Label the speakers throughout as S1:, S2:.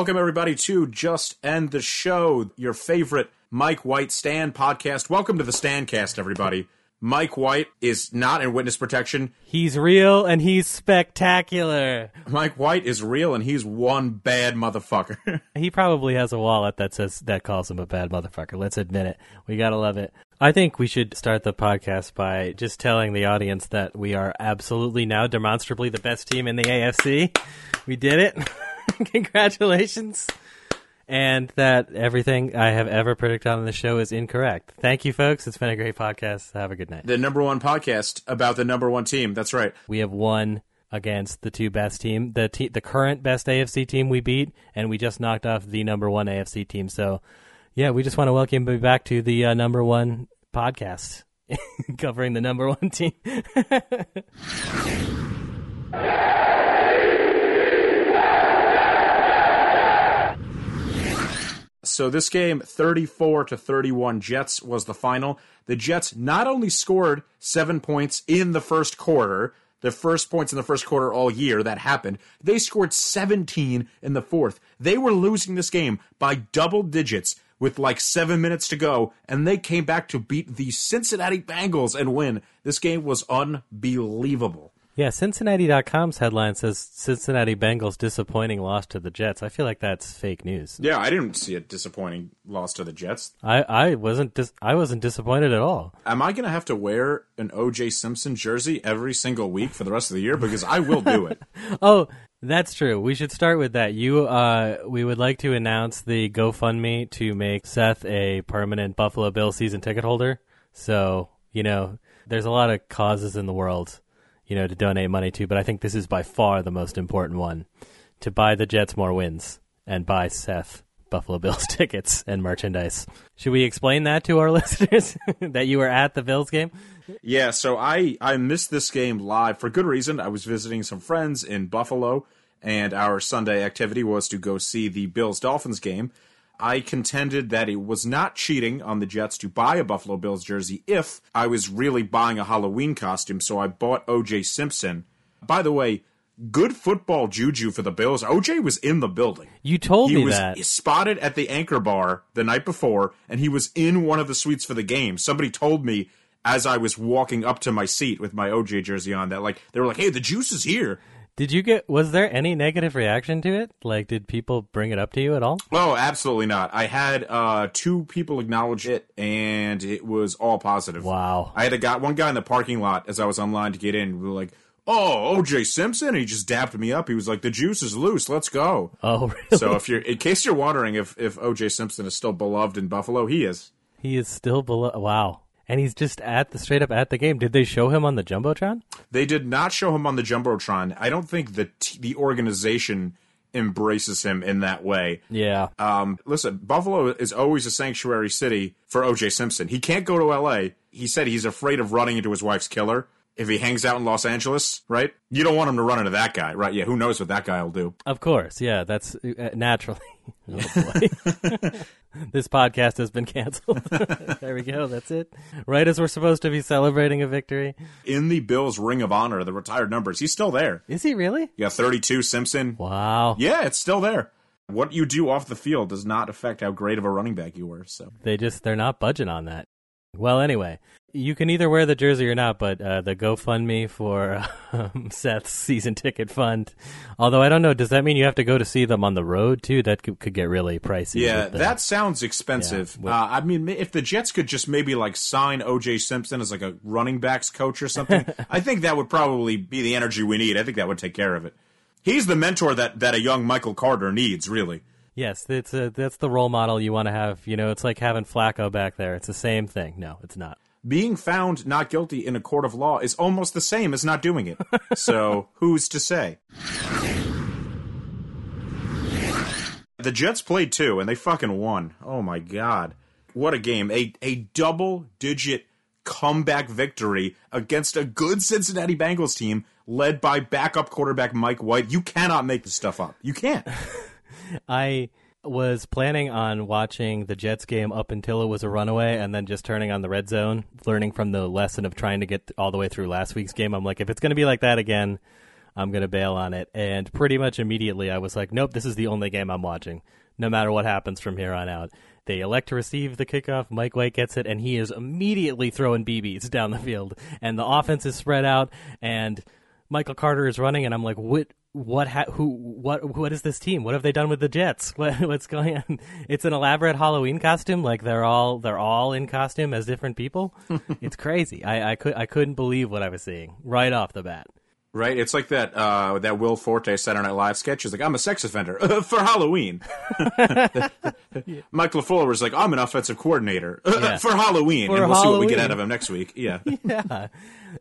S1: Welcome, everybody, to Just End the Show, your favorite Mike White Stand podcast. Welcome to the Stancast, everybody. Mike White is not in witness protection.
S2: He's real and he's spectacular.
S1: Mike White is real, and he's one bad motherfucker.
S2: He probably has a wallet that says that calls him a bad motherfucker. Let's admit it. We gotta love it. I think we should start the podcast by just telling the audience that we are absolutely now demonstrably the best team in the AFC. We did it. Congratulations. And that everything I have ever predicted on the show is incorrect. Thank you, folks. It's been a great podcast. Have a good night.
S1: the number one podcast about the number one team. That's right.
S2: we have won against the two best team, the te- the current best AFC team we beat, and we just knocked off the number one AFC team. So, yeah, we just want to welcome you back to the uh, number one podcast covering the number one team.
S1: So this game, 34 to 31 Jets was the final. The Jets not only scored seven points in the first quarter, the first points in the first quarter all year that happened, they scored 17 in the fourth. They were losing this game by double digits with like seven minutes to go, and they came back to beat the Cincinnati Bengals and win. This game was unbelievable.
S2: Yeah, Cincinnati.com's headline says Cincinnati Bengals disappointing loss to the Jets. I feel like that's fake news.
S1: Yeah, I didn't see a disappointing loss to the Jets.
S2: I, I wasn't dis- I wasn't disappointed at all.
S1: Am I going to have to wear an OJ Simpson jersey every single week for the rest of the year? Because I will do it.
S2: Oh, that's true. We should start with that. You, uh, we would like to announce the GoFundMe to make Seth a permanent Buffalo Bill season ticket holder. So, you know, there's a lot of causes in the world, you know, to donate money to, but I think this is by far the most important one to buy the Jets more wins and buy Seth Buffalo Bills tickets and merchandise. Should we explain that to our listeners that you were at the Bills game?
S1: Yeah, so I I missed this game live for good reason. I was visiting some friends in Buffalo, and our Sunday activity was to go see the Bills Dolphins game. I contended that it was not cheating on the Jets to buy a Buffalo Bills jersey if I was really buying a Halloween costume, so I bought OJ Simpson. By the way, good football juju for the Bills. OJ was in the building.
S2: You told me that.
S1: he
S2: me
S1: was
S2: that.
S1: spotted at the anchor bar the night before and he was in one of the suites for the game somebody told me as i was walking up to my seat with my oj jersey on that like they were like hey the juice is here
S2: Did you get? Was there any negative reaction to it? Like, did people bring it up to you at all?
S1: oh absolutely not i had uh two people acknowledge it and it was all positive
S2: Wow.
S1: i had a guy one guy in the parking lot as i was online to get in we were like oh oj simpson and he just dapped me up he was like the juice is loose let's go
S2: Oh, really?
S1: so if you're in case you're wondering if if oj simpson is still beloved in buffalo he is
S2: he is still below. Wow. And he's just at the straight up at the game. Did they show him on the jumbotron?
S1: They did not show him on the jumbotron. I don't think the t- the organization embraces him in that way.
S2: Yeah.
S1: Um, listen, Buffalo is always a sanctuary city for O.J. Simpson. He can't go to L.A. He said he's afraid of running into his wife's killer if he hangs out in Los Angeles. Right? You don't want him to run into that guy, right? Yeah. Who knows what that guy will do?
S2: Of course. Yeah. That's uh, naturally. Oh this podcast has been canceled. there we go. That's it. Right as we're supposed to be celebrating a victory.
S1: In the Bills' Ring of Honor, the retired numbers, he's still there.
S2: Is he really?
S1: Yeah, 32 Simpson.
S2: Wow.
S1: Yeah, it's still there. What you do off the field does not affect how great of a running back you were. So
S2: They just they're not budging on that. Well, anyway, you can either wear the jersey or not, but uh, the GoFundMe for um, Seth's season ticket fund. Although I don't know, does that mean you have to go to see them on the road too? That could, could get really pricey.
S1: Yeah,
S2: the-
S1: that sounds expensive.
S2: Yeah, well-
S1: uh, I mean, if the Jets could just maybe like sign O.J. Simpson as like a running backs coach or something, I think that would probably be the energy we need. I think that would take care of it. He's the mentor that that a young Michael Carter needs, really.
S2: Yes, it's a, that's the role model you want to have. You know, it's like having Flacco back there. It's the same thing. No, it's not.
S1: Being found not guilty in a court of law is almost the same as not doing it. so who's to say? The Jets played too, and they fucking won. Oh my god. What a game. A a double digit comeback victory against a good Cincinnati Bengals team led by backup quarterback Mike White. You cannot make this stuff up. You can't.
S2: I was planning on watching the Jets game up until it was a runaway and then just turning on the red zone, learning from the lesson of trying to get all the way through last week's game. I'm like, if it's going to be like that again, I'm going to bail on it. And pretty much immediately, I was like, nope, this is the only game I'm watching, no matter what happens from here on out. They elect to receive the kickoff. Mike White gets it, and he is immediately throwing BBs down the field. And the offense is spread out, and Michael Carter is running, and I'm like, what? What? Ha- who? What? What is this team? What have they done with the Jets? What, what's going on? It's an elaborate Halloween costume. Like they're all they're all in costume as different people. it's crazy. I, I could I couldn't believe what I was seeing right off the bat.
S1: Right? It's like that uh, that Will Forte Saturday Night Live sketch. Is like, I'm a sex offender for Halloween. Mike LaFleur was like, I'm an offensive coordinator
S2: Yeah.
S1: for Halloween.
S2: For
S1: and we'll see what we get out of him next week. Yeah.
S2: yeah.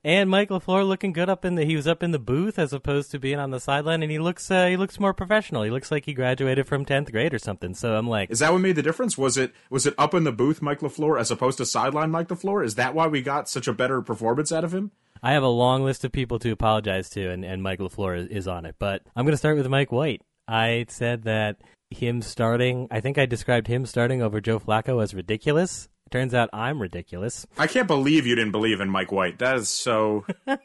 S2: And Mike LaFleur looking good up in the he was up in the booth as opposed to being on the sideline and he looks uh, he looks more professional. He looks like he graduated from 10th grade or something. So I'm like
S1: Is that what made the difference? Was it was it up in the booth Mike LaFleur as opposed to sideline Mike LaFleur? Is that why we got such a better performance out of him?
S2: I have a long list of people to apologize to and, and Mike LaFleur is, is on it. But I'm going to start with Mike White. I said that him starting, I think I described him starting over Joe Flacco as ridiculous. Turns out I'm ridiculous.
S1: I can't believe you didn't believe in Mike White. That is so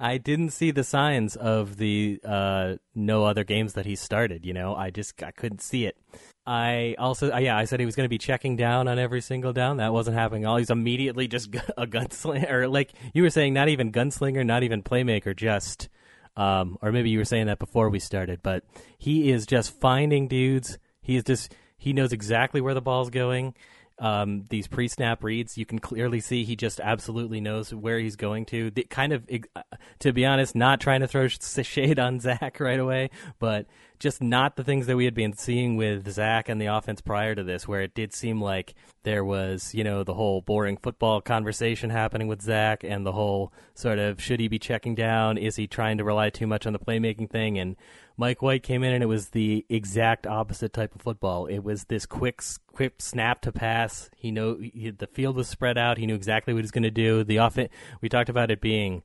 S2: I didn't see the signs of the uh, no other games that he started. You know, I just I couldn't see it. I also uh, yeah I said he was going to be checking down on every single down. That wasn't happening. at All he's immediately just a gunslinger, or like you were saying, not even gunslinger, not even playmaker, just um, or maybe you were saying that before we started. But he is just finding dudes. He is just he knows exactly where the ball's going um, these pre-snap reads, you can clearly see he just absolutely knows where he's going to. The, kind of, uh, to be honest, not trying to throw shade on Zach right away, but just not the things that we had been seeing with Zach and the offense prior to this, where it did seem like there was, you know, the whole boring football conversation happening with Zach and the whole sort of should he be checking down? Is he trying to rely too much on the playmaking thing? And Mike White came in and it was the exact opposite type of football. It was this quick, quick snap to pass. He know he, the field was spread out. He knew exactly what he was going to do. The offense. We talked about it being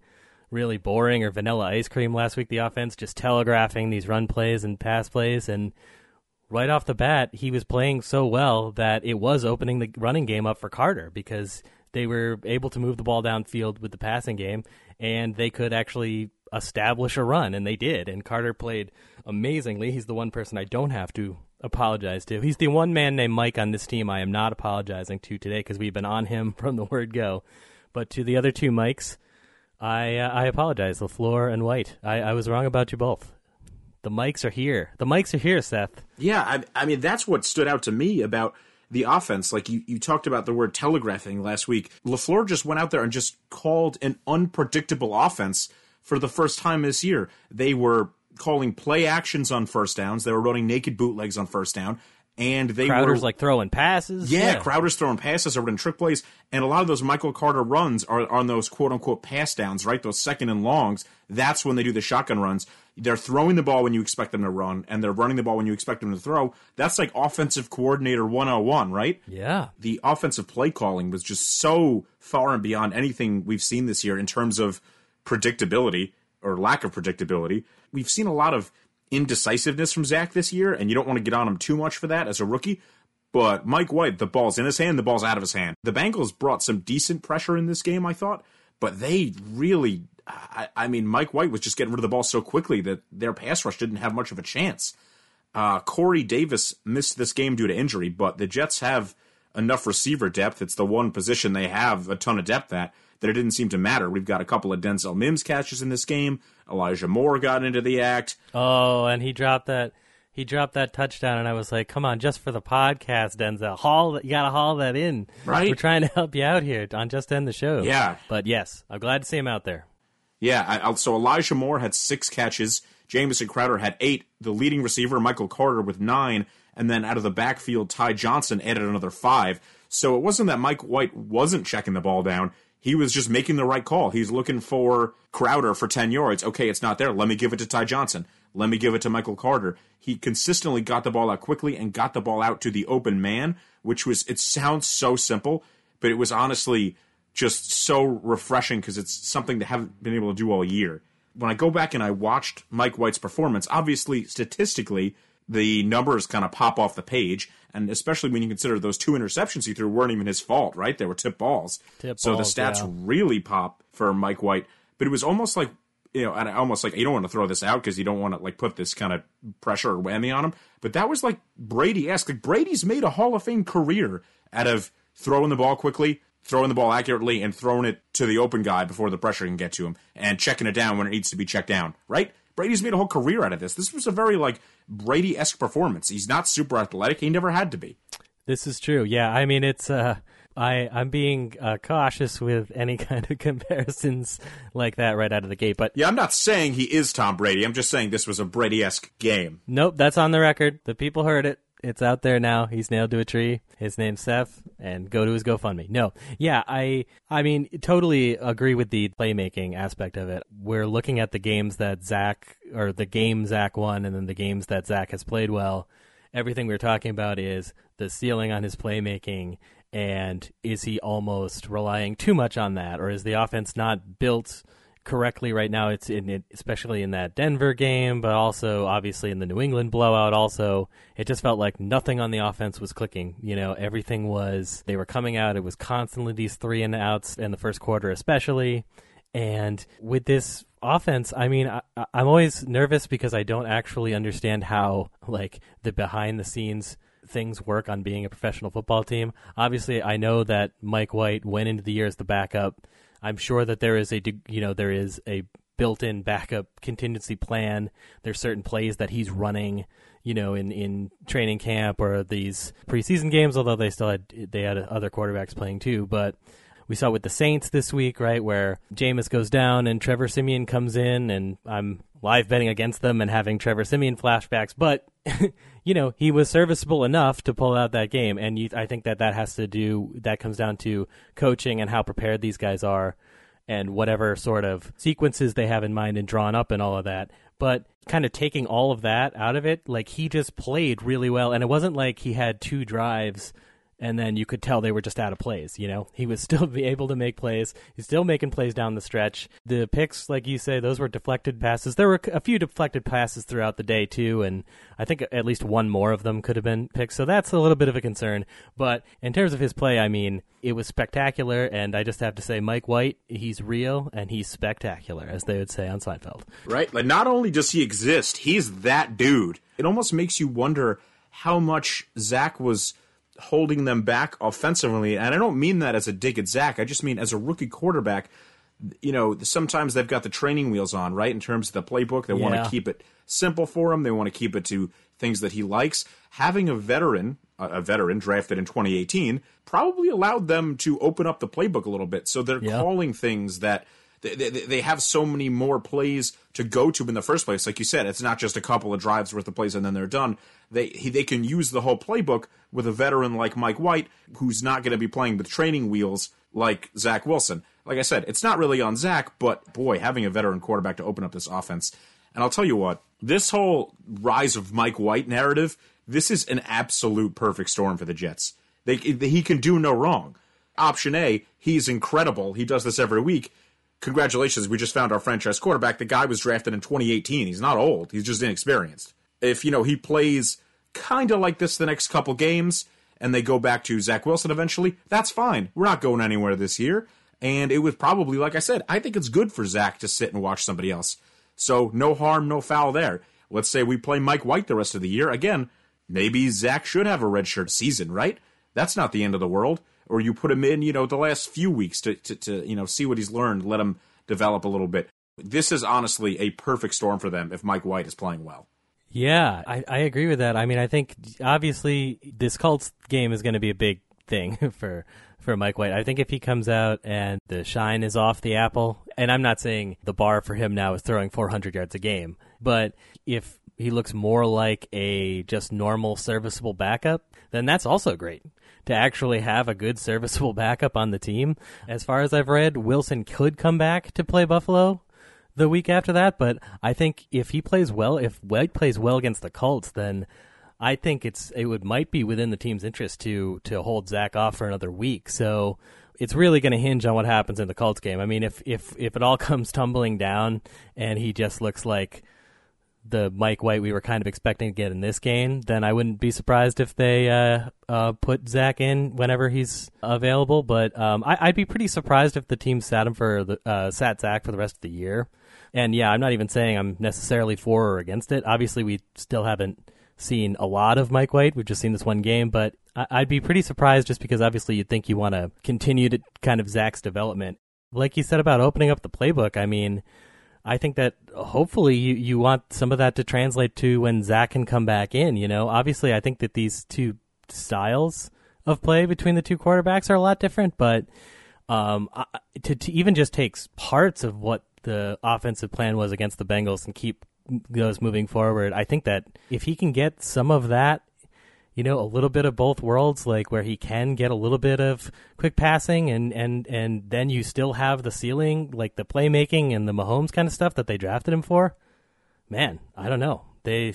S2: really boring or vanilla ice cream last week. The offense just telegraphing these run plays and pass plays, and right off the bat, he was playing so well that it was opening the running game up for Carter because they were able to move the ball downfield with the passing game, and they could actually establish a run, and they did. And Carter played amazingly. He's the one person I don't have to apologize to. He's the one man named Mike on this team I am not apologizing to today because we've been on him from the word go. But to the other two Mikes, I uh, I apologize, LaFleur and White. I, I was wrong about you both. The mics are here. The mics are here, Seth.
S1: Yeah, I, I mean that's what stood out to me about the offense. Like you, you talked about the word telegraphing last week. Lafleur just went out there and just called an unpredictable offense for the first time this year. They were calling play actions on first downs. They were running naked bootlegs on first down, and they
S2: Crowder's
S1: were
S2: like throwing passes.
S1: yeah, Crowder's throwing passes or running trick plays, and a lot of those Michael Carter runs are on those quote unquote pass downs, right? Those second and longs. That's when they do the shotgun runs. They're throwing the ball when you expect them to run, and they're running the ball when you expect them to throw. That's like offensive coordinator 101, right?
S2: Yeah.
S1: The offensive play calling was just so far and beyond anything we've seen this year in terms of predictability or lack of predictability. We've seen a lot of indecisiveness from Zach this year, and you don't want to get on him too much for that as a rookie. But Mike White, the ball's in his hand, the ball's out of his hand. The Bengals brought some decent pressure in this game, I thought, but they really, I, I mean, Mike White was just getting rid of the ball so quickly that their pass rush didn't have much of a chance. Uh, Corey Davis missed this game due to injury, but the Jets have enough receiver depth. It's the one position they have a ton of depth at that it didn't seem to matter. We've got a couple of Denzel Mims catches in this game. Elijah Moore got into the act.
S2: Oh, and he dropped that. He dropped that touchdown, and I was like, "Come on, just for the podcast, Denzel, haul that. You gotta haul that in.
S1: Right.
S2: We're trying to help you out here on just end the show.
S1: Yeah.
S2: But yes, I'm glad to see him out there.
S1: Yeah, I, I- so Elijah Moore had six catches. Jamison Crowder had eight. The leading receiver, Michael Carter, with nine. And then out of the backfield, Ty Johnson added another five. So it wasn't that Mike White wasn't checking the ball down. He was just making the right call. He's looking for Crowder for 10 yards. Okay, it's not there. Let me give it to Ty Johnson. Let me give it to Michael Carter. He consistently got the ball out quickly and got the ball out to the open man, which was, it sounds so simple, but it was honestly just so refreshing because it's something they haven't been able to do all year. When I go back and I watched Mike White's performance, obviously, statistically, the numbers kind of pop off the page, and especially when you consider those two interceptions he threw weren't even his fault, right? They were tip balls.
S2: Tip
S1: so
S2: balls,
S1: the stats
S2: yeah.
S1: really pop for Mike White. But it was almost like you know, and almost like you don't want to throw this out because you don't want to like put this kind of pressure or whammy on him. But that was like Brady esque. Like Brady's made a Hall of Fame career out of throwing the ball quickly, throwing the ball accurately, and throwing it to the open guy before the pressure can get to him, and checking it down when it needs to be checked down. Right? Brady's made a whole career out of this. This was a very like Brady esque performance. He's not super athletic. He never had to be.
S2: This is true. Yeah, I mean it's uh I I'm being uh, cautious with any kind of comparisons like that right out of the gate, but
S1: Yeah, I'm not saying he is Tom Brady. I'm just saying this was a Brady esque game.
S2: nope, that's on the record. The people heard it. It's out there now. He's nailed to a tree. His name's Seth, and go to his GoFundMe. No, yeah, I, I mean, totally agree with the playmaking aspect of it. We're looking at the games that Zach, or the game Zach won, and then the games that Zach has played well. Everything we're talking about is the ceiling on his playmaking, and is he almost relying too much on that, or is the offense not built? Correctly right now. It's in it, especially in that Denver game, but also obviously in the New England blowout. Also, it just felt like nothing on the offense was clicking. You know, everything was they were coming out. It was constantly these three and outs in the first quarter, especially. And with this offense, I mean, I, I'm always nervous because I don't actually understand how like the behind the scenes things work on being a professional football team. Obviously, I know that Mike White went into the year as the backup. I'm sure that there is a you know there is a built-in backup contingency plan. There's certain plays that he's running, you know, in in training camp or these preseason games. Although they still had they had other quarterbacks playing too, but we saw with the Saints this week, right, where Jameis goes down and Trevor Siemian comes in, and I'm live betting against them and having Trevor Siemian flashbacks, but you know he was serviceable enough to pull out that game, and you, I think that that has to do that comes down to coaching and how prepared these guys are, and whatever sort of sequences they have in mind and drawn up and all of that. But kind of taking all of that out of it, like he just played really well, and it wasn't like he had two drives and then you could tell they were just out of plays. You know, he was still be able to make plays. He's still making plays down the stretch. The picks, like you say, those were deflected passes. There were a few deflected passes throughout the day too, and I think at least one more of them could have been picks. So that's a little bit of a concern. But in terms of his play, I mean, it was spectacular, and I just have to say, Mike White, he's real and he's spectacular, as they would say on Seinfeld.
S1: right? Like, not only does he exist, he's that dude. It almost makes you wonder how much Zach was holding them back offensively. And I don't mean that as a dig at Zach. I just mean as a rookie quarterback. You know, sometimes they've got the training wheels on, right? In terms of the playbook, they want to keep it simple for him. They want to keep it to things that he likes. Having a veteran, a a veteran drafted in 2018, probably allowed them to open up the playbook a little bit. So they're
S2: Yeah.
S1: calling things that they, they, have so many more plays to go to in the first place. Like you said, it's not just a couple of drives worth of plays and then they're done. They he, they can use the whole playbook with a veteran like Mike White, who's not going to be playing with training wheels like Zach Wilson. Like I said, it's not really on Zach, but boy, having a veteran quarterback to open up this offense. And I'll tell you what, this whole rise of Mike White narrative, this is an absolute perfect storm for the Jets. They, he can do no wrong. Option A, he's incredible. He does this every week. Congratulations, we just found our franchise quarterback. The guy was drafted in 2018. He's not old, he's just inexperienced. If, you know, he plays kind of like this the next couple games and they go back to Zach Wilson eventually, that's fine. We're not going anywhere this year. And it was probably, like I said, I think it's good for Zach to sit and watch somebody else. So no harm, no foul there. Let's say we play Mike White the rest of the year. Again, maybe Zach should have a redshirt season, right? That's not the end of the world. Or you put him in, you know, the last few weeks to, to, to you know, see what he's learned, let him develop a little bit. This is honestly a perfect storm for them if Mike White is playing well.
S2: Yeah, I, I agree with that. I mean, I think obviously this Colts game is going to be a big thing for for Mike White. I think if he comes out and the shine is off the apple, and I'm not saying the bar for him now is throwing 400 yards a game, but if he looks more like a just normal serviceable backup, then that's also great. To actually have a good serviceable backup on the team. As far as I've read, Wilson could come back to play Buffalo the week after that. But I think if he plays well, if White plays well against the Colts, then I think it's it would might be within the team's interest to to hold Zach off for another week. So it's really going to hinge on what happens in the Colts game. I mean, if if if it all comes tumbling down and he just looks like the Mike White we were kind of expecting to get in this game, then I wouldn't be surprised if they uh, uh, put Zach in whenever he's available. But um, I, would be pretty surprised if the team sat him for the uh, sat Zach for the rest of the year. And yeah, I'm not even saying I'm necessarily for or against it. Obviously, we still haven't seen a lot of Mike White. We've just seen this one game, but I- would be pretty surprised just because obviously you'd think you want to continue to kind of Zach's development. Like you said about opening up the playbook, I mean, I think that hopefully you, you want some of that to translate to when Zach can come back in. You know, obviously, I think that these two styles of play between the two quarterbacks are a lot different, but um, to, to even just take parts of what the offensive plan was against the Bengals and keep those moving forward, I think that if he can get some of that you know, a little bit of both worlds, like where he can get a little bit of quick passing and, and, and then you still have the ceiling, like the playmaking and the Mahomes kind of stuff that they drafted him for. Man, I don't know. They,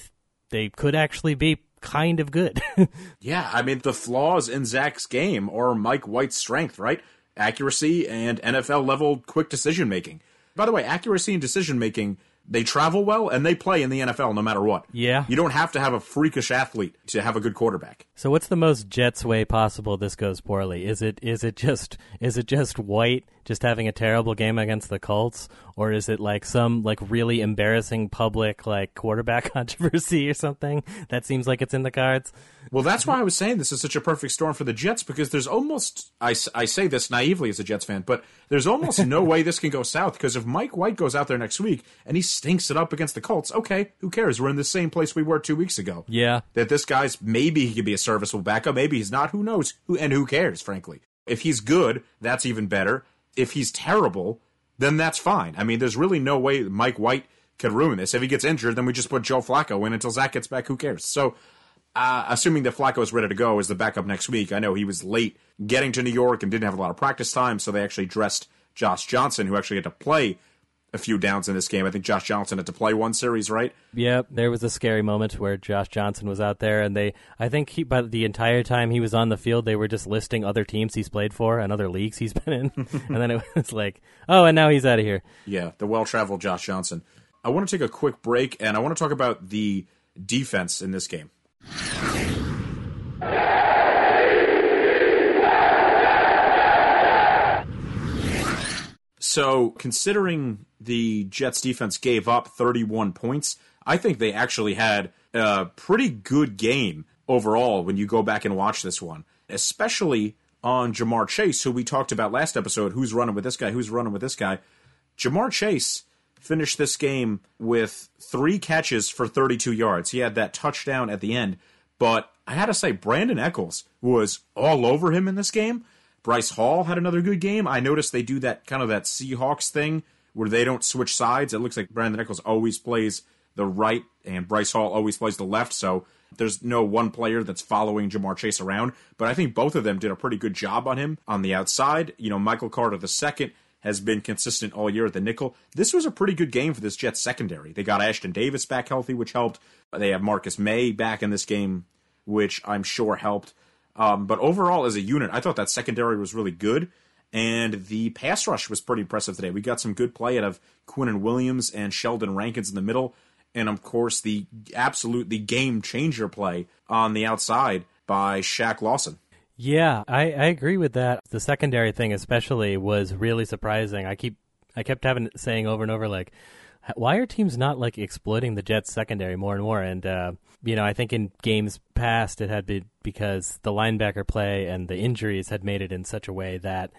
S2: they could actually be kind of good.
S1: yeah. I mean, the flaws in Zach's game are Mike White's strength, right? Accuracy and NFL level quick decision making. By the way, accuracy and decision making they travel well and they play in the NFL no matter what.
S2: Yeah.
S1: You don't have to have a freakish athlete to have a good quarterback.
S2: So what's the most Jets way possible this goes poorly? Is it is it just is it just White just having a terrible game against the Colts or is it like some like really embarrassing public like quarterback controversy or something? That seems like it's in the cards.
S1: Well, that's why I was saying this is such a perfect storm for the Jets because there's almost I, I say this naively as a Jets fan, but there's almost no way this can go south because if Mike White goes out there next week and he stinks it up against the Colts, okay, who cares? We're in the same place we were 2 weeks ago.
S2: Yeah.
S1: That this guy's maybe he could be a serviceable backup, maybe he's not, who knows? Who and who cares, frankly. If he's good, that's even better. If he's terrible, then that's fine. I mean, there's really no way Mike White could ruin this. If he gets injured, then we just put Joe Flacco in until Zach gets back. Who cares? So, uh, assuming that Flacco is ready to go as the backup next week, I know he was late getting to New York and didn't have a lot of practice time, so they actually dressed Josh Johnson, who actually had to play a few downs in this game. I think Josh Johnson had to play one series, right?
S2: Yep, there was a scary moment where Josh Johnson was out there, and they, I think, he, by the entire time he was on the field, they were just listing other teams he's played for and other leagues he's been in, and then it was like, oh, and now he's out of here.
S1: Yeah, the well-traveled Josh Johnson. I want to take a quick break, and I want to talk about the defense in this game. So, considering the Jets defense gave up 31 points, I think they actually had a pretty good game overall when you go back and watch this one, especially on Ja'Marr Chase, who we talked about last episode. Who's running with this guy? Who's running with this guy? Ja'Marr Chase finished this game with three catches for 32 yards. He had that touchdown at the end, but I had to say, Brandon Echols was all over him in this game. Bryce Hall had another good game. I noticed they do that kind of that Seahawks thing where they don't switch sides. It looks like Brandon Echols always plays the right and Bryce Hall always plays the left. So there's no one player that's following Ja'Marr Chase around. But I think both of them did a pretty good job on him on the outside. You know, Michael Carter the second has been consistent all year at the nickel. This was a pretty good game for this Jets secondary. They got Ashtyn Davis back healthy, which helped. They have Marcus Maye back in this game, which I'm sure helped. Um, but overall, as a unit, I thought that secondary was really good. And the pass rush was pretty impressive today. We got some good play out of Quinnen Williams and Sheldon Rankins in the middle. And of course, the absolute the game changer play on the outside by Shaq Lawson.
S2: Yeah, I, I agree with that. The secondary thing, especially, was really surprising. I keep I kept having saying over and over like, why are teams not like exploiting the Jets secondary more and more? And uh, you know, I think in games past it had been because the linebacker play and the injuries had made it in such a way that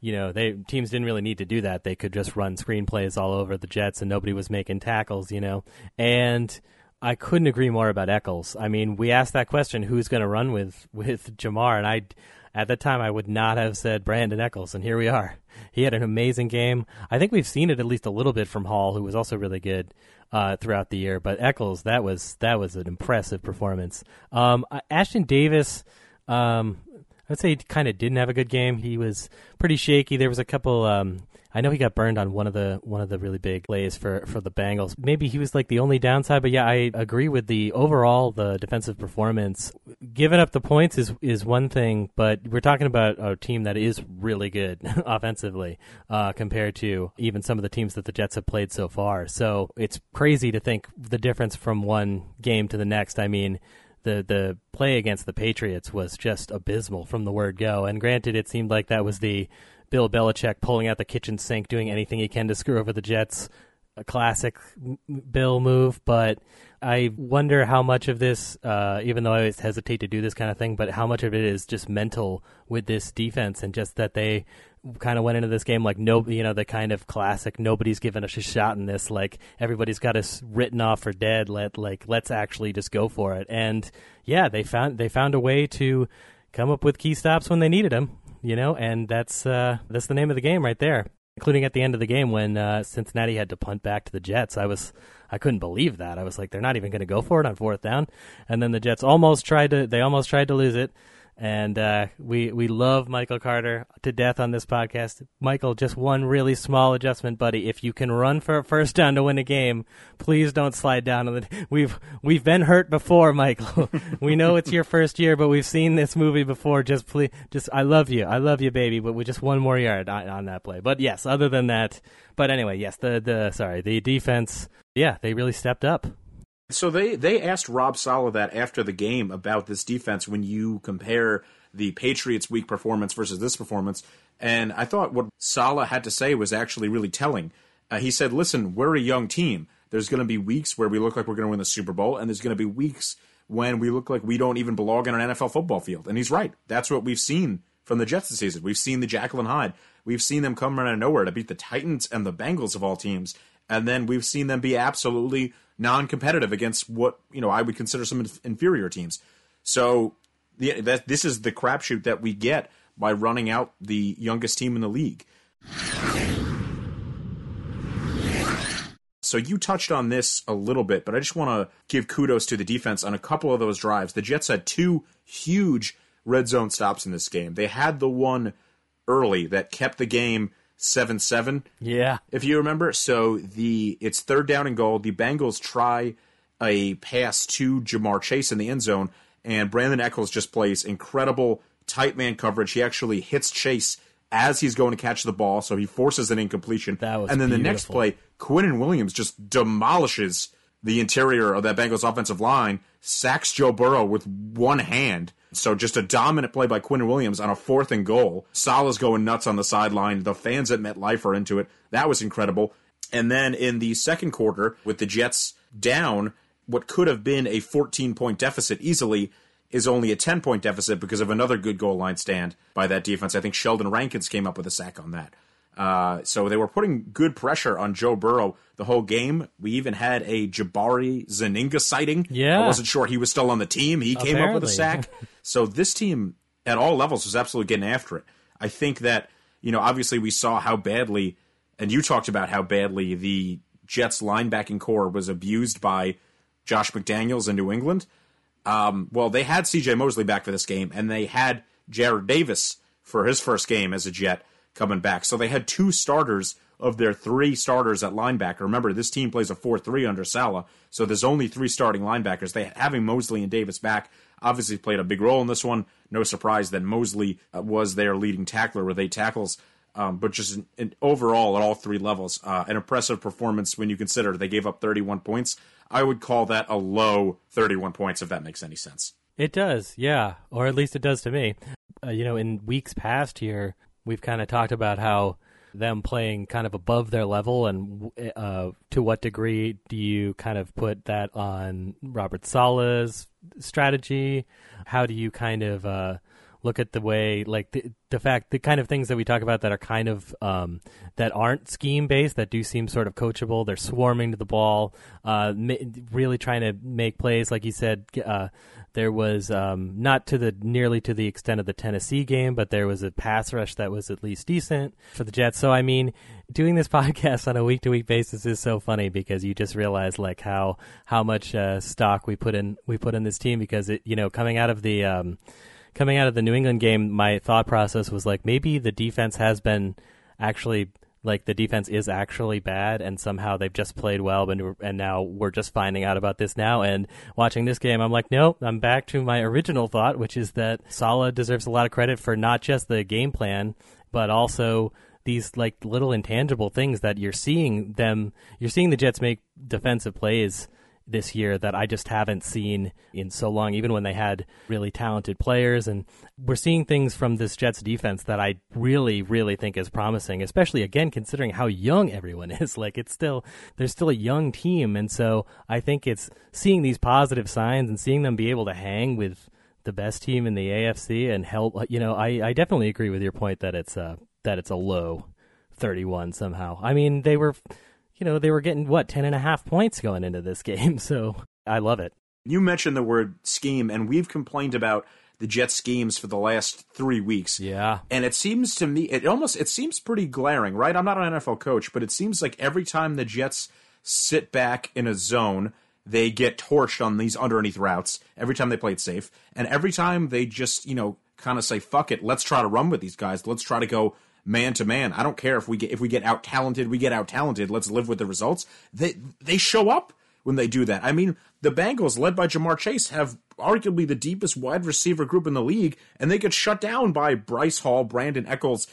S2: you know they teams didn't really need to do that. They could just run screenplays all over the Jets, and nobody was making tackles. You know, and I couldn't agree more about Echols. I mean, we asked that question, who's going to run with with Ja'Marr? and I at the time I would not have said Brandon Echols, and here we are. He had an amazing game. I think we've seen it at least a little bit from Hall, who was also really good uh, throughout the year. But Echols, that was that was an impressive performance. Um, Ashtyn Davis, um, I'd say he kind of didn't have a good game. He was pretty shaky. There was a couple. Um, I know he got burned on one of the one of the really big plays for for the Bengals. Maybe he was like the only downside, but yeah, I agree with the overall the defensive performance. Giving up the points is is one thing, but we're talking about a team that is really good offensively uh, compared to even some of the teams that the Jets have played so far. So it's crazy to think the difference from one game to the next. I mean the the play against the Patriots was just abysmal from the word go. And granted, it seemed like that was the Bill Belichick pulling out the kitchen sink, doing anything he can to screw over the Jets, a classic Bill move. But I wonder how much of this, uh, even though I always hesitate to do this kind of thing, but how much of it is just mental with this defense and just that they kind of went into this game like no, you know, the kind of classic nobody's given us a shot in this. Like everybody's got us written off for dead. Let like let's actually just go for it. And yeah, they found they found a way to come up with key stops when they needed them. You know, and that's uh, that's the name of the game right there. Including at the end of the game when uh, Cincinnati had to punt back to the Jets, I was I couldn't believe that. I was like, they're not even going to go for it on fourth down, and then the Jets almost tried to they almost tried to lose it. And uh, we we love Michael Carter to death on this podcast. Michael, just one really small adjustment, buddy. If you can run for a first down to win a game, please don't slide down. On the, we've we've been hurt before, Michael. we know it's your first year, but we've seen this movie before. Just please, just I love you, I love you, baby. But with just one more yard on, on that play. But yes, other than that, but anyway, yes, the the sorry, the defense, yeah, they really stepped up.
S1: So they they asked Rob Saleh that after the game about this defense when you compare the Patriots' weak performance versus this performance, and I thought what Saleh had to say was actually really telling. Uh, he said, "Listen, we're a young team. There's going to be weeks where we look like we're going to win the Super Bowl, and there's going to be weeks when we look like we don't even belong in an NFL football field." And he's right. That's what we've seen from the Jets this season. We've seen the and Hyde. We've seen them come out of nowhere to beat the Titans and the Bengals of all teams, and then we've seen them be absolutely non-competitive against what you know I would consider some inferior teams. So the, that this is the crapshoot that we get by running out the youngest team in the league. So you touched on this a little bit, but I just want to give kudos to the defense on a couple of those drives. The Jets had two huge red zone stops in this game. They had the one early that kept the game seven seven.
S2: Yeah.
S1: If you remember, so the it's third down and goal. The Bengals try a pass to Ja'Marr Chase in the end zone, and Brandon Echols just plays incredible tight man coverage. He actually hits Chase as he's going to catch the ball, so he forces an incompletion.
S2: That was
S1: and then the next play, Quinnen Williams just demolishes the interior of that Bengals offensive line, sacks Joe Burrow with one hand. So just a dominant play by Quinnen Williams on a fourth and goal. Saleh's going nuts on the sideline. The fans at MetLife are into it. That was incredible. And then in the second quarter, with the Jets down, what could have been a 14 point deficit easily is only a 10 point deficit because of another good goal line stand by that defense. I think Sheldon Rankins came up with a sack on that. Uh, so they were putting good pressure on Joe Burrow the whole game. We even had a Jabari Zuniga sighting.
S2: Yeah.
S1: I wasn't sure he was still on the team. He came up with a sack. so this team at all levels was absolutely getting after it. I think that, you know, obviously we saw how badly, and you talked about how badly the Jets linebacking core was abused by Josh McDaniels in New England. Um, well, they had CJ Mosley back for this game, and they had Jarrad Davis for his first game as a Jet coming back. So they had two starters of their three starters at linebacker. Remember, this team plays a 4 3 under Saleh, so there's only three starting linebackers. They having Mosley and Davis back obviously played a big role in this one. No surprise that Mosley uh, was their leading tackler with eight tackles. Um, but just overall at all three levels, uh, an impressive performance when you consider they gave up 31 points. I would call that a low 31 points, if that makes any sense.
S2: It does, yeah, or at least it does to me. Uh, you know, in weeks past here, we've kind of talked about how them playing kind of above their level, and uh, to what degree do you kind of put that on Robert Saleh's strategy? How do you kind of uh, look at the way, like the, the fact, the kind of things that we talk about that are kind of um, that aren't scheme based, that do seem sort of coachable. They're swarming to the ball, uh, ma- really trying to make plays, like you said. Uh, there was um, not to the nearly to the extent of the Tennessee game, but there was a pass rush that was at least decent for the Jets. So I mean, doing this podcast on a week to week basis is so funny because you just realize like how how much uh, stock we put in we put in this team because it you know coming out of the um, coming out of the New England game, my thought process was like maybe the defense has been actually like the defense is actually bad and somehow they've just played well and and now we're just finding out about this now. And watching this game I'm like no I'm back to my original thought which is that Saleh deserves a lot of credit for not just the game plan but also these like little intangible things that you're seeing them you're seeing the Jets make defensive plays this year that I just haven't seen in so long, even when they had really talented players. And we're seeing things from this Jets defense that I really, really think is promising, especially again, considering how young everyone is. Like it's still, there's still a young team. And so I think it's seeing these positive signs and seeing them be able to hang with the best team in the AFC and help, you know, I, I definitely agree with your point that it's a, that it's a low 31 somehow. I mean, they were, you know, they were getting what, 10 and a half points going into this game. So I love it.
S1: You mentioned the word scheme, and we've complained about the Jets schemes for the last three weeks.
S2: Yeah.
S1: And it seems to me, it almost it seems pretty glaring, right? I'm not an NFL coach, but it seems like every time the Jets sit back in a zone, they get torched on these underneath routes. Every time they play it safe, and every time they just you know kind of say fuck it, let's try to run with these guys. Let's try to go man to man. I don't care if we get if we get out talented, we get out talented. Let's live with the results. They they show up when they do that. I mean, the Bengals, led by Ja'Marr Chase, have arguably the deepest wide receiver group in the league, and they get shut down by Bryce Hall, Brandon Echols,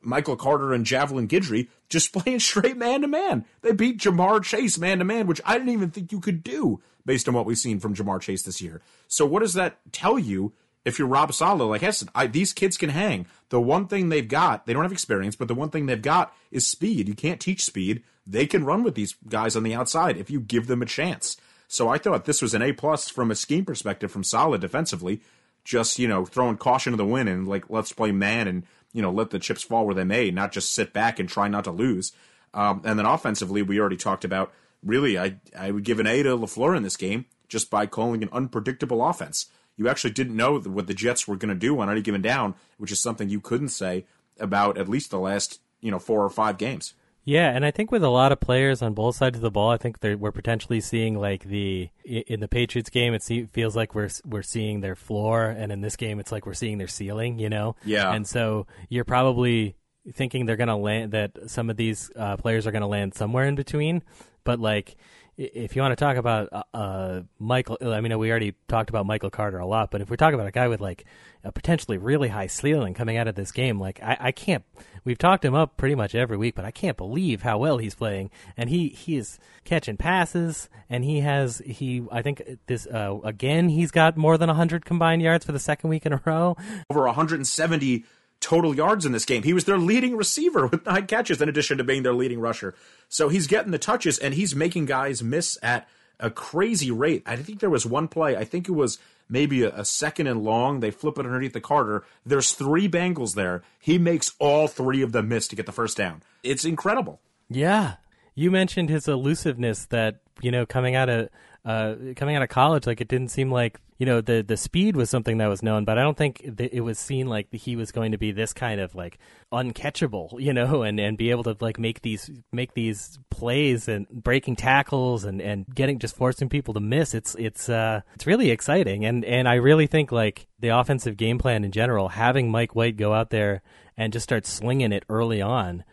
S1: Michael Carter, and Javelin Guidry just playing straight man to man. They beat Ja'Marr Chase man to man, which I didn't even think you could do based on what we've seen from Ja'Marr Chase this year. So, what does that tell you? If you're Rob Saleh, like Heston, I, these kids can hang. The one thing they've got, they don't have experience, but the one thing they've got is speed. You can't teach speed. They can run with these guys on the outside if you give them a chance. So I thought this was an A plus from a scheme perspective from Saleh defensively. Just you know throwing caution to the wind and like let's play man and you know let the chips fall where they may, not just sit back and try not to lose. Um, and then offensively, we already talked about. Really, I I would give an A to Lafleur in this game just by calling an unpredictable offense. You actually didn't know what the Jets were going to do on any given down, which is something you couldn't say about at least the last you know four or five games.
S2: Yeah, and I think with a lot of players on both sides of the ball, I think we're potentially seeing like the in the Patriots game, it feels like we're we're seeing their floor, and in this game, it's like we're seeing their ceiling. You know,
S1: Yeah.
S2: And so you're probably thinking they're gonna land that some of these uh, players are gonna land somewhere in between, but like. If you want to talk about uh, uh, Michael, I mean, we already talked about Michael Carter a lot, but if we talk about a guy with like a potentially really high ceiling coming out of this game, like I, I can't. We've talked him up pretty much every week, but I can't believe how well he's playing, and he he is catching passes, and he has he. I think this uh, again, he's got more than hundred combined yards for the second week in a row.
S1: over 170 total yards in this game. He was their leading receiver with nine catches, in addition to being their leading rusher. So he's getting the touches and he's making guys miss at a crazy rate. I think there was one play, I think it was maybe a, a second and long. They flip it underneath the Carter. There's three Bengals there. He makes all three of them miss to get the first down. It's incredible.
S2: Yeah, you mentioned his elusiveness that you know coming out of uh, coming out of college, like it didn't seem like you know the the speed was something that was known, but I don't think th- it was seen like he was going to be this kind of like uncatchable, you know, and and be able to like make these make these plays and breaking tackles and and getting just forcing people to miss. It's it's uh it's really exciting, and and I really think like the offensive game plan in general, having Mike White go out there and just start slinging it early on.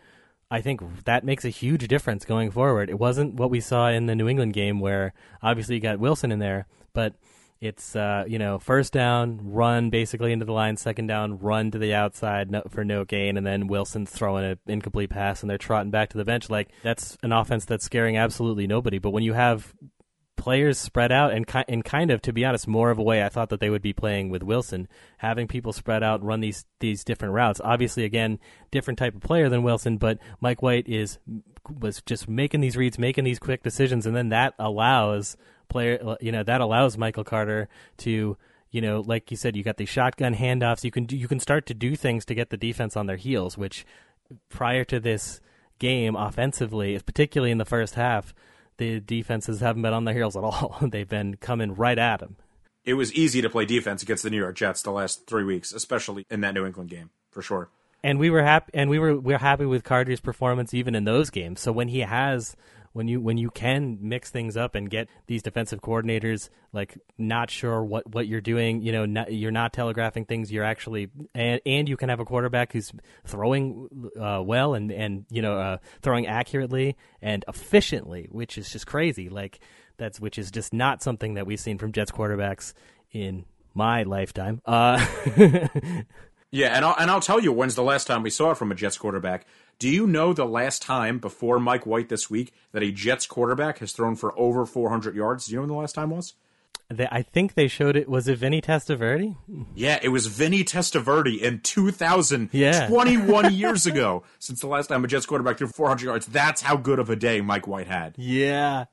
S2: I think that makes a huge difference going forward. It wasn't what we saw in the New England game where obviously you got Wilson in there, but it's uh, you know first down, run basically into the line, second down, run to the outside no, for no gain, and then Wilson's throwing an incomplete pass and they're trotting back to the bench. Like that's an offense that's scaring absolutely nobody. But when you have players spread out and ki- and kind of to be honest more of a way I thought that they would be playing with Wilson having people spread out run these these different routes obviously again different type of player than Wilson but Mike White is was just making these reads making these quick decisions and then that allows player uh, you know that allows Michael Carter to you know like you said you got these shotgun handoffs you can do, you can start to do things to get the defense on their heels which prior to this game offensively particularly in the first half the defenses haven't been on their heels at all. They've been coming right at them.
S1: It was easy to play defense against the New York Jets the last three weeks, especially in that New England game, for sure.
S2: And we were happy, and we were we are happy with Carter's performance even in those games. So when he has when you when you can mix things up and get these defensive coordinators like not sure what what you're doing, you know, not, you're not telegraphing things. You're actually and and you can have a quarterback who's throwing uh, well and and you know uh, throwing accurately and efficiently, which is just crazy. Like that's which is just not something that we've seen from Jets quarterbacks in my lifetime. Uh,
S1: Yeah, and I'll, and I'll tell you when's the last time we saw it from a Jets quarterback. Do you know the last time before Mike White this week that a Jets quarterback has thrown for over 400 yards? Do you know when the last time was?
S2: they, I think they showed it. Was it Vinny Testaverde?
S1: Yeah, it was Vinny Testaverde in 2000,
S2: Yeah.
S1: 21 years ago, since the last time a Jets quarterback threw 400 yards. That's how good of a day Mike White had.
S2: Yeah.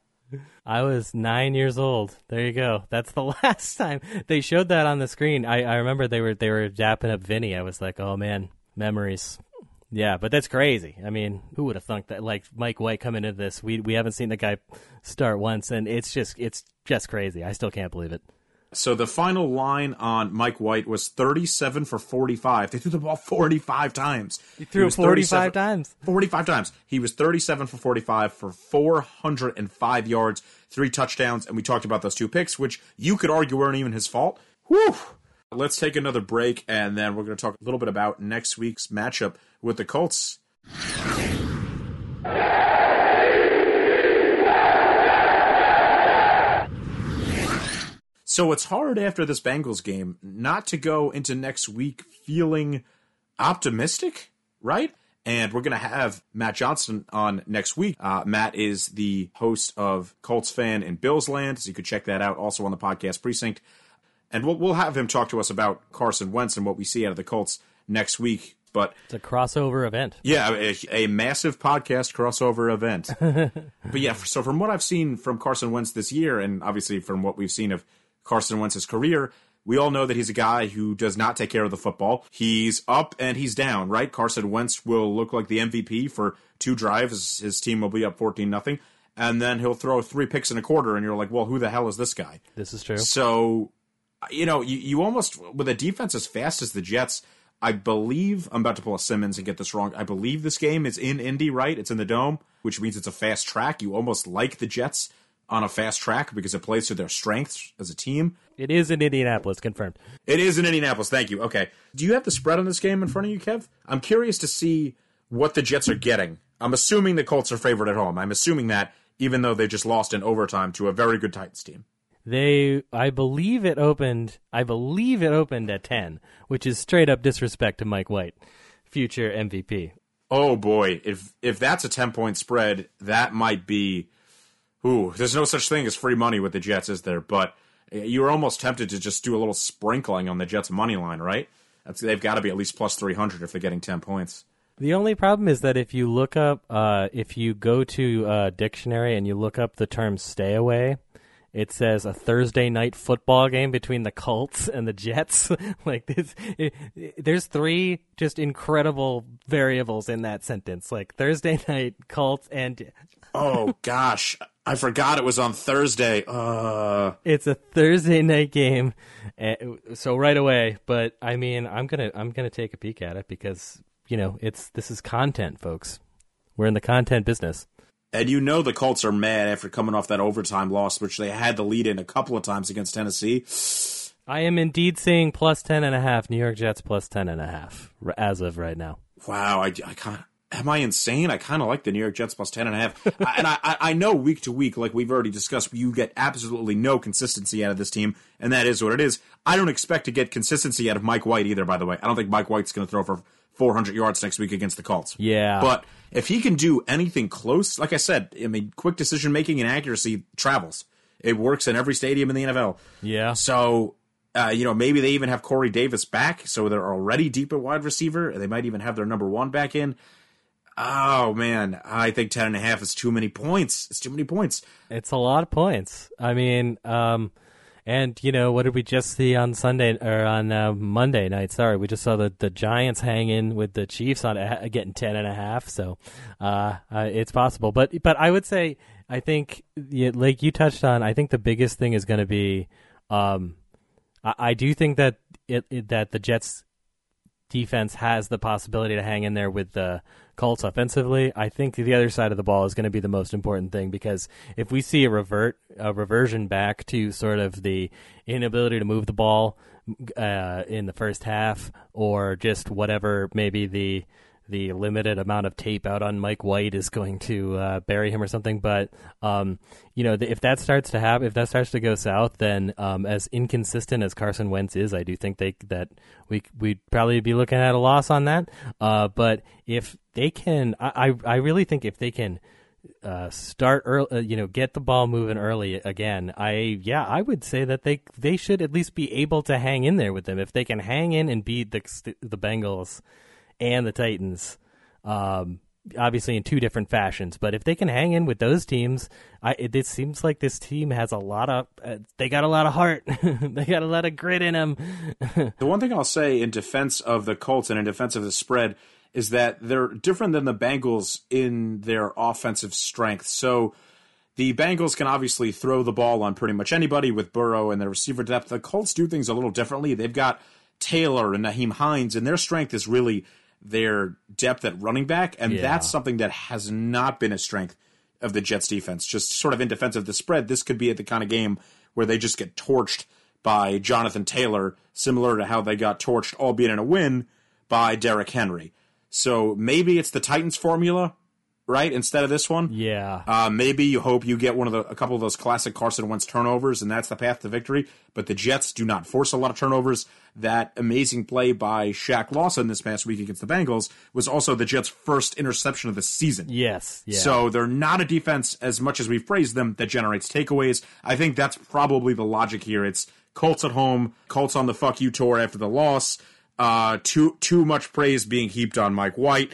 S2: I was nine years old. There you go. That's the last time they showed that on the screen. I, I remember they were they were dapping up Vinny. I was like, oh man, memories. Yeah, but that's crazy. I mean, who would have thunk that? Like Mike White coming into this, we we haven't seen the guy start once, and it's just it's just crazy. I still can't believe it.
S1: So the final line on Mike White was 37 for 45. They threw the ball 45 times. He
S2: threw it 45 times.
S1: 45 times. He was 37 for 45 for 405 yards, three touchdowns, and we talked about those two picks, which you could argue weren't even his fault. Whew. Let's take another break, and then we're going to talk a little bit about next week's matchup with the Colts. So it's hard after this Bengals game not to go into next week feeling optimistic, right? And we're going to have Matt Johnson on next week. Uh, Matt is the host of Colts Fan in Bills Land, so you could check that out also on the podcast precinct. And we'll, we'll have him talk to us about Carson Wentz and what we see out of the Colts next week. But
S2: It's a crossover event.
S1: yeah, a, a massive podcast crossover event. but yeah, so from what I've seen from Carson Wentz this year, and obviously from what we've seen of Carson Wentz's career, we all know that he's a guy who does not take care of the football. He's up and he's down, right? Carson Wentz will look like the MVP for two drives. His team will be up 14 nothing, and then he'll throw three picks in a quarter, and you're like, well, who the hell is this guy?
S2: This is true.
S1: So, you know, you, you almost with a defense as fast as the Jets. I believe I'm about to pull a Simmons and get this wrong. I believe this game is in Indy, right? It's in the dome, which means it's a fast track. You almost like the Jets on a fast track because it plays to their strengths as a team.
S2: It is in Indianapolis, confirmed.
S1: It is in Indianapolis. Thank you. Okay. Do you have the spread on this game in front of you, Kev? I'm curious to see what the Jets are getting. I'm assuming the Colts are favored at home. I'm assuming that, even though they just lost in overtime to a very good Titans team.
S2: They, I believe it opened. I believe it opened at ten, which is straight up disrespect to Mike White, future MVP.
S1: Oh boy, if if that's a ten point spread, that might be. Ooh, there's no such thing as free money with the Jets, is there? But you're almost tempted to just do a little sprinkling on the Jets money line, right? That's, they've got to be at least plus three hundred if they're getting ten points.
S2: The only problem is that if you look up, uh, if you go to a dictionary and you look up the term "stay away," it says a Thursday night football game between the Colts and the Jets. like this, it, it- there's three just incredible variables in that sentence. Like Thursday night Colts and
S1: Oh gosh, I forgot it was on Thursday. Uh,
S2: it's a Thursday night game. Uh, so right away, but I mean, I'm gonna I'm gonna take a peek at it because you know it's this is content, folks. We're in the content business.
S1: And you know the Colts are mad after coming off that overtime loss, which they had the lead in a couple of times against Tennessee.
S2: I am indeed seeing plus ten and a half. New York Jets plus ten and a half as of right now.
S1: Wow, I, I kind am I insane? I kind of like the New York Jets plus ten and a half. I- and I, I I know week to week, like we've already discussed, you get absolutely no consistency out of this team, and that is what it is. I don't expect to get consistency out of Mike White either. By the way, I don't think Mike White's going to throw for 400 yards next week against the Colts.
S2: Yeah.
S1: but if he can do anything close, like I said, I mean, quick decision making and accuracy travels. It works in every stadium in the NFL.
S2: Yeah.
S1: So, uh, you know, maybe they even have Corey Davis back, so they're already deep at wide receiver. They might even have their number one back in. Oh man, I think ten and a half is too many points. It's too many points.
S2: It's a lot of points. I mean, um, and you know what did we just see on Sunday or on uh, Monday night? Sorry, we just saw the, the Giants hanging with the Chiefs on uh, getting ten and a half. So uh, uh, it's possible, but but I would say I think like you touched on. I think the biggest thing is going to be. Um, I, I do think that it, it that the Jets defense has the possibility to hang in there with the Colts offensively, I think the other side of the ball is going to be the most important thing because if we see a revert a reversion back to sort of the inability to move the ball uh, in the first half or just whatever maybe the the limited amount of tape out on Mike White is going to uh, bury him or something. But um, you know, if that starts to happen, if that starts to go south, then um, as inconsistent as Carson Wentz is, I do think they that we we'd probably be looking at a loss on that. Uh, but if they can, I I really think if they can. Uh, start early, uh, you know, get the ball moving early again. I yeah, I would say that they they should at least be able to hang in there with them. If they can hang in and beat the the Bengals, and the Titans. Um, obviously in two different fashions, but if they can hang in with those teams, I, it, it seems like this team has a lot of uh, they got a lot of heart, they got a lot of grit in them.
S1: the one thing I'll say in defense of the Colts and in defense of the spread is that they're different than the Bengals in their offensive strength. So the Bengals can obviously throw the ball on pretty much anybody with Burrow and their receiver depth. The Colts do things a little differently. They've got Taylor and Nyheim Hines, and their strength is really their depth at running back, and
S2: Yeah.
S1: that's something that has not been a strength of the Jets defense. Just sort of in defense of the spread, this could be at the kind of game where they just get torched by Jonathan Taylor, similar to how they got torched, albeit in a win, by Derrick Henry. So maybe it's the Titans formula, right? Instead of this one.
S2: yeah,
S1: Uh, maybe you hope you get one of the a couple of those classic Carson Wentz turnovers, and that's the path to victory. But the Jets do not force a lot of turnovers. That amazing play by Shaq Lawson this past week against the Bengals was also the Jets' first interception of the season.
S2: yes, yeah.
S1: So they're not a defense as much as we've praised them that generates takeaways. I think that's probably the logic here. It's Colts at home, Colts on the fuck you tour after the loss. Uh, too too much praise being heaped on Mike White,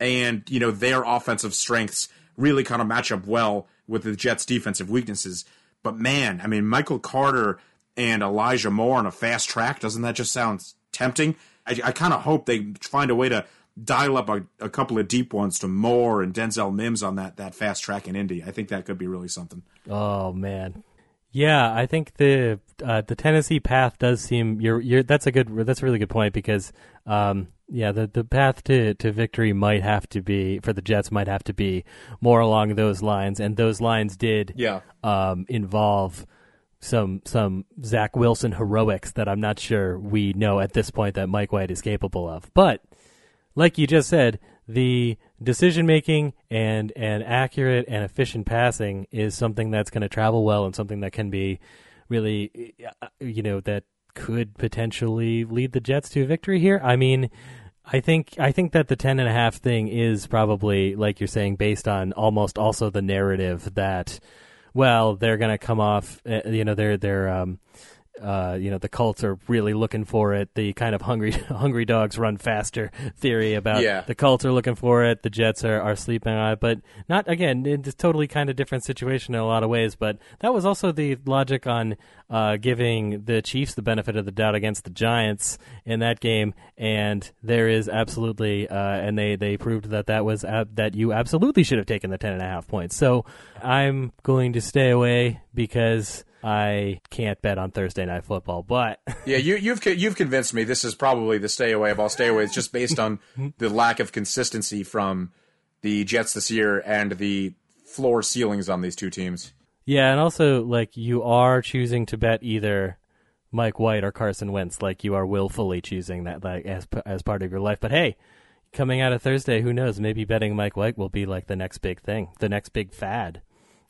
S1: and you know their offensive strengths really kind of match up well with the Jets' defensive weaknesses. But man, I mean, Michael Carter and Elijah Moore on a fast track doesn't that just sound tempting? I, I kind of hope they find a way to dial up a, a couple of deep ones to Moore and Denzel Mims on that that fast track in Indy. I think that could be really something.
S2: Oh man, yeah. I think the uh, the Tennessee path does seem you're you're that's a good that's a really good point because um yeah the the path to to victory might have to be for the Jets might have to be more along those lines and those lines did
S1: Yeah.
S2: um involve some some Zach Wilson heroics that I'm not sure we know at this point that Mike White is capable of, but like you just said, the decision making and and accurate and efficient passing is something that's going to travel well and something that can be really, uh, you know, that could potentially lead the Jets to a victory here. I mean. I think I think that the ten and a half thing is probably like you're saying based on almost also the narrative that well they're going to come off uh, you know they're they're um uh, you know the Colts are really looking for it. The kind of hungry hungry dogs run faster theory about
S1: Yeah.
S2: the Colts are looking for it. The Jets are, are sleeping on it, but not again. It's totally kind of different situation in a lot of ways. But that was also the logic on uh, giving the Chiefs the benefit of the doubt against the Giants in that game, and there is absolutely uh, and they they proved that that was ab- that you absolutely should have taken the ten and a half points. So I'm going to stay away because. I can't bet on Thursday night football, but
S1: Yeah, you, you've you've convinced me. This is probably the stay away of all stayaways, just based on the lack of consistency from the Jets this year and the floor ceilings on these two teams.
S2: yeah, and also like you are choosing to bet either Mike White or Carson Wentz, like you are willfully choosing that like as as part of your life. But hey, coming out of Thursday, who knows? Maybe betting Mike White will be like the next big thing, the next big fad.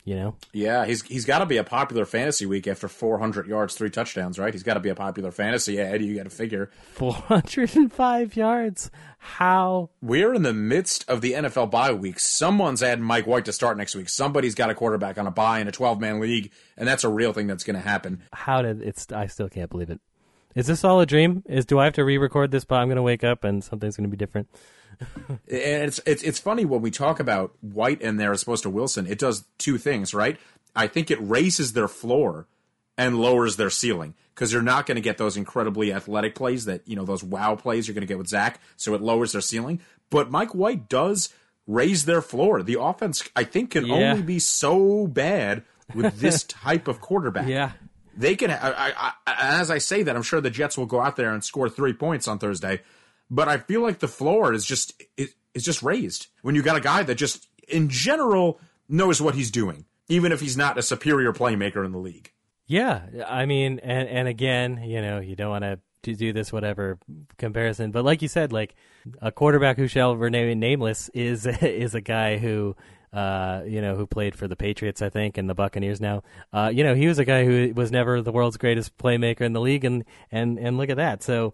S2: You know,
S1: Yeah, he's he's got to be a popular fantasy week after 400 yards, three touchdowns, right? He's got to be a popular fantasy ad. You got to figure.
S2: 405 yards. How?
S1: We're in the midst of the NFL bye week. Someone's adding Mike White to start next week. Somebody's got a quarterback on a bye in a 12 man league, and that's a real thing that's going to happen.
S2: How did it's? I still can't believe it. Is this all a dream? Is do I have to re-record this? But I'm going to wake up and something's going to be different.
S1: And it's it's it's funny when we talk about White and there as opposed to Wilson. It does two things, right? I think it raises their floor and lowers their ceiling because you're not going to get those incredibly athletic plays that you know those wow plays you're going to get with Zach. So it lowers their ceiling. But Mike White does raise their floor. The offense, I think, can
S2: Yeah.
S1: only be so bad with this type of quarterback.
S2: Yeah.
S1: they can. I, I, I, as I say that, I'm sure the Jets will go out there and score three points on Thursday. But I feel like the floor is just is just raised when you got a guy that just in general knows what he's doing, even if he's not a superior playmaker in the league.
S2: Yeah, I mean, and and again, you know, you don't want to to do this whatever comparison, but like you said, like a quarterback who shall remain nameless is is a guy who. Uh, you know, who played for the Patriots, I think, and the Buccaneers now. Uh, you know, he was a guy who was never the world's greatest playmaker in the league, and and and look at that. So,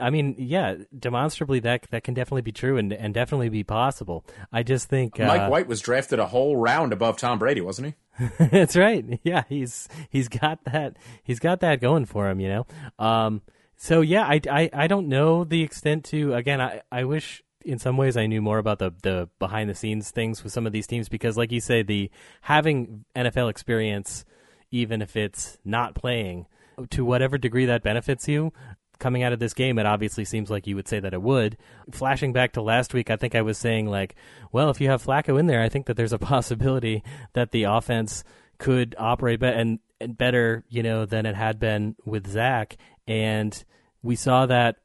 S2: I mean, yeah, demonstrably that that can definitely be true and and definitely be possible. I just think uh,
S1: Mike White was drafted a whole round above Tom Brady, wasn't he?
S2: That's right. Yeah, he's he's got that he's got that going for him, you know. Um, so yeah, I, I, I don't know the extent to again. I, I wish in some ways I knew more about the the behind the scenes things with some of these teams because, like you say, the having NFL experience, even if it's not playing, to whatever degree that benefits you. Coming out of this game, it obviously seems like you would say that it would. Flashing back to last week, I think I was saying like, well, if you have Flacco in there, I think that there's a possibility that the offense could operate be- and, and better, you know, than it had been with Zach. And we saw that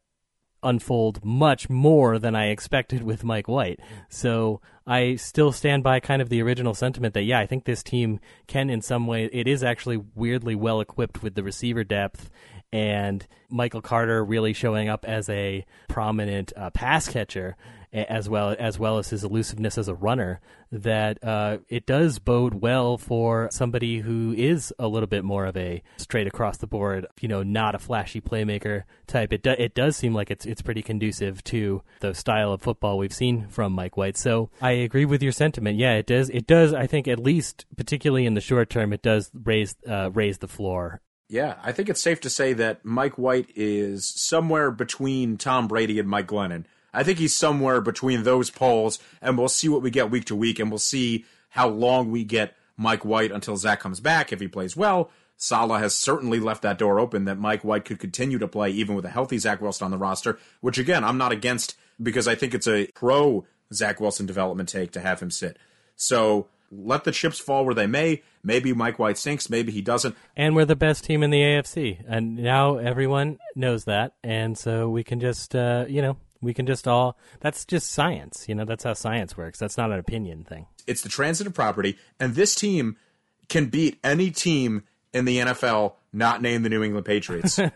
S2: unfold much more than I expected with Mike White. So I still stand by kind of the original sentiment that, yeah, I think this team can, in some way, it is actually weirdly well equipped with the receiver depth and Michael Carter really showing up as a prominent uh, pass catcher as well as well as his elusiveness as a runner that uh, it does bode well for somebody who is a little bit more of a straight across the board, you know, not a flashy playmaker type. It do- it does seem like it's it's pretty conducive to the style of football we've seen from Mike White. So I agree with your sentiment. Yeah, it does. It does. I think at least, particularly in the short term, it does raise uh, raise the floor
S1: Yeah, I think it's safe to say that Mike White is somewhere between Tom Brady and Mike Glennon. I think he's somewhere between those poles, and we'll see what we get week to week, and we'll see how long we get Mike White until Zach comes back. If he plays well, Saleh has certainly left that door open that Mike White could continue to play even with a healthy Zach Wilson on the roster, which again, I'm not against because I think it's a pro Zach Wilson development take to have him sit. So let the chips fall where they may. Maybe Mike White sinks, maybe he doesn't.
S2: and we're the best team in the AFC, and now everyone knows that, and so we can just, uh, you know, we can just all. That's just science, you know. That's how science works. That's not an opinion thing.
S1: It's the transitive property, and this team can beat any team in the NFL not named the New England Patriots.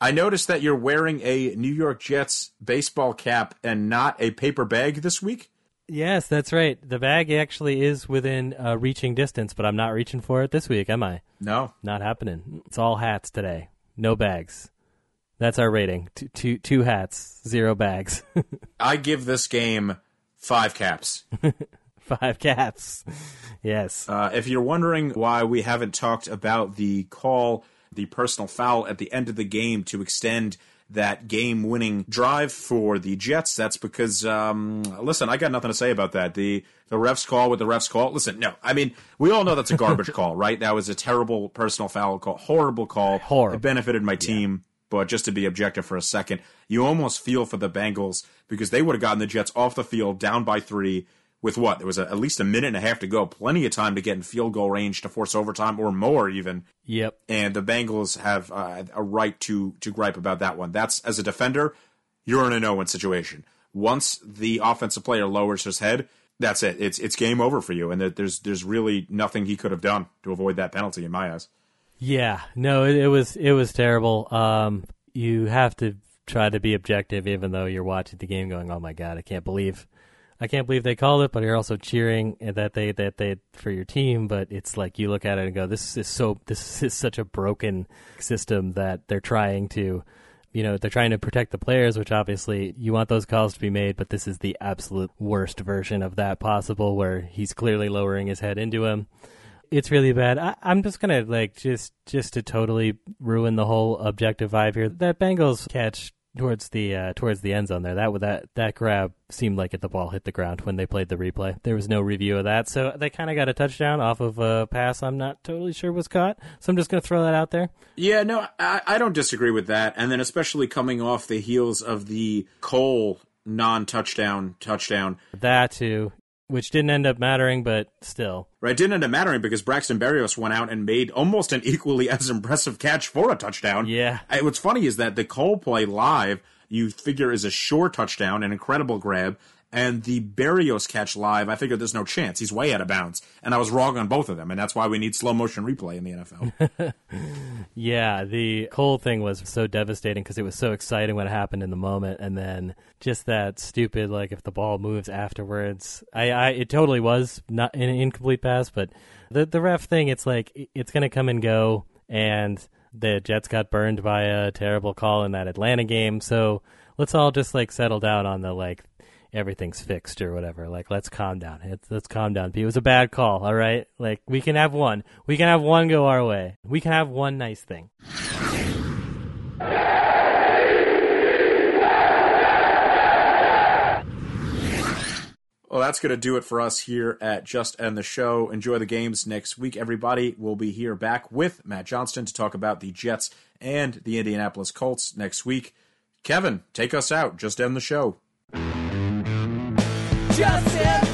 S1: I noticed that you're wearing a New York Jets baseball cap and not a paper bag this week.
S2: Yes, that's right. The bag actually is within uh, reaching distance, but I'm not reaching for it this week, am I?
S1: No.
S2: Not happening. It's all hats today. No bags. That's our rating. Two, two, two hats, zero bags,
S1: I give this game five caps.
S2: five caps. Yes.
S1: Uh, if you're wondering why we haven't talked about the call, the personal foul at the end of the game to extend that game winning drive for the Jets, that's because, um, listen, I got nothing to say about that. The, the refs call with the refs call. Listen, no, I mean, we all know that's a garbage call, right? That was a terrible personal foul call, horrible call.
S2: Horrible.
S1: It benefited my team. But just to be objective for a second, you almost feel for the Bengals because they would have gotten the Jets off the field down by three with what? There was a, at least a minute and a half to go, plenty of time to get in field goal range to force overtime or more even.
S2: Yep.
S1: And the Bengals have uh, a right to to gripe about that one. That's as a defender, you're in a no-win situation. Once the offensive player lowers his head, that's it. It's it's game over for you, and there's there's really nothing he could have done to avoid that penalty in my eyes.
S2: Yeah, no, it, it was it was terrible. Um, you have to try to be objective, even though you're watching the game, going, "Oh my god, I can't believe, I can't believe they called it." But you're also cheering that they that they for your team. But it's like you look at it and go, "This is so this is such a broken system that they're trying to." You know, they're trying to protect the players, which obviously you want those calls to be made, but this is the absolute worst version of that possible, where he's clearly lowering his head into him it's really bad. I, I'm just gonna like just just to totally ruin the whole objective vibe here. That Bengals catch towards the uh, towards the end zone there. That that that grab seemed like it the ball hit the ground when they played the replay. There was no review of that, so they kind of got a touchdown off of a pass. I'm not totally sure was caught, so I'm just gonna throw that out there.
S1: Yeah, no, I, I don't disagree with that. And then especially coming off the heels of the Cole non-touchdown touchdown.
S2: That too. Which didn't end up mattering, but still.
S1: Right, didn't end up mattering because Braxton Berrios went out and made almost an equally as impressive catch for a touchdown.
S2: Yeah.
S1: Uh, What's funny is that the Cole play live, you figure is a sure touchdown, an incredible grab, and the Berrios catch live, I figured there's no chance. He's way out of bounds, and I was wrong on both of them, and that's why we need slow motion replay in the NFL.
S2: Yeah, the Cole thing was so devastating because it was so exciting when it happened in the moment, and then just that stupid like if the ball moves afterwards. I, I it totally was not an incomplete pass, but the the ref thing, it's like it's gonna come and go, and the Jets got burned by a terrible call in that Atlanta game. So let's all just like settle down on the like everything's fixed or whatever. Like, let's calm down. It's, let's calm down. It was a bad call, all right? Like, we can have one. We can have one go our way. We can have one nice thing.
S1: Well, that's going to do it for us here at Just End the Show. Enjoy the games next week, everybody. We'll be here back with Matt Johnston to talk about the Jets and the Indianapolis Colts next week. Kevin, take us out. Just end the show.
S3: Just end the show.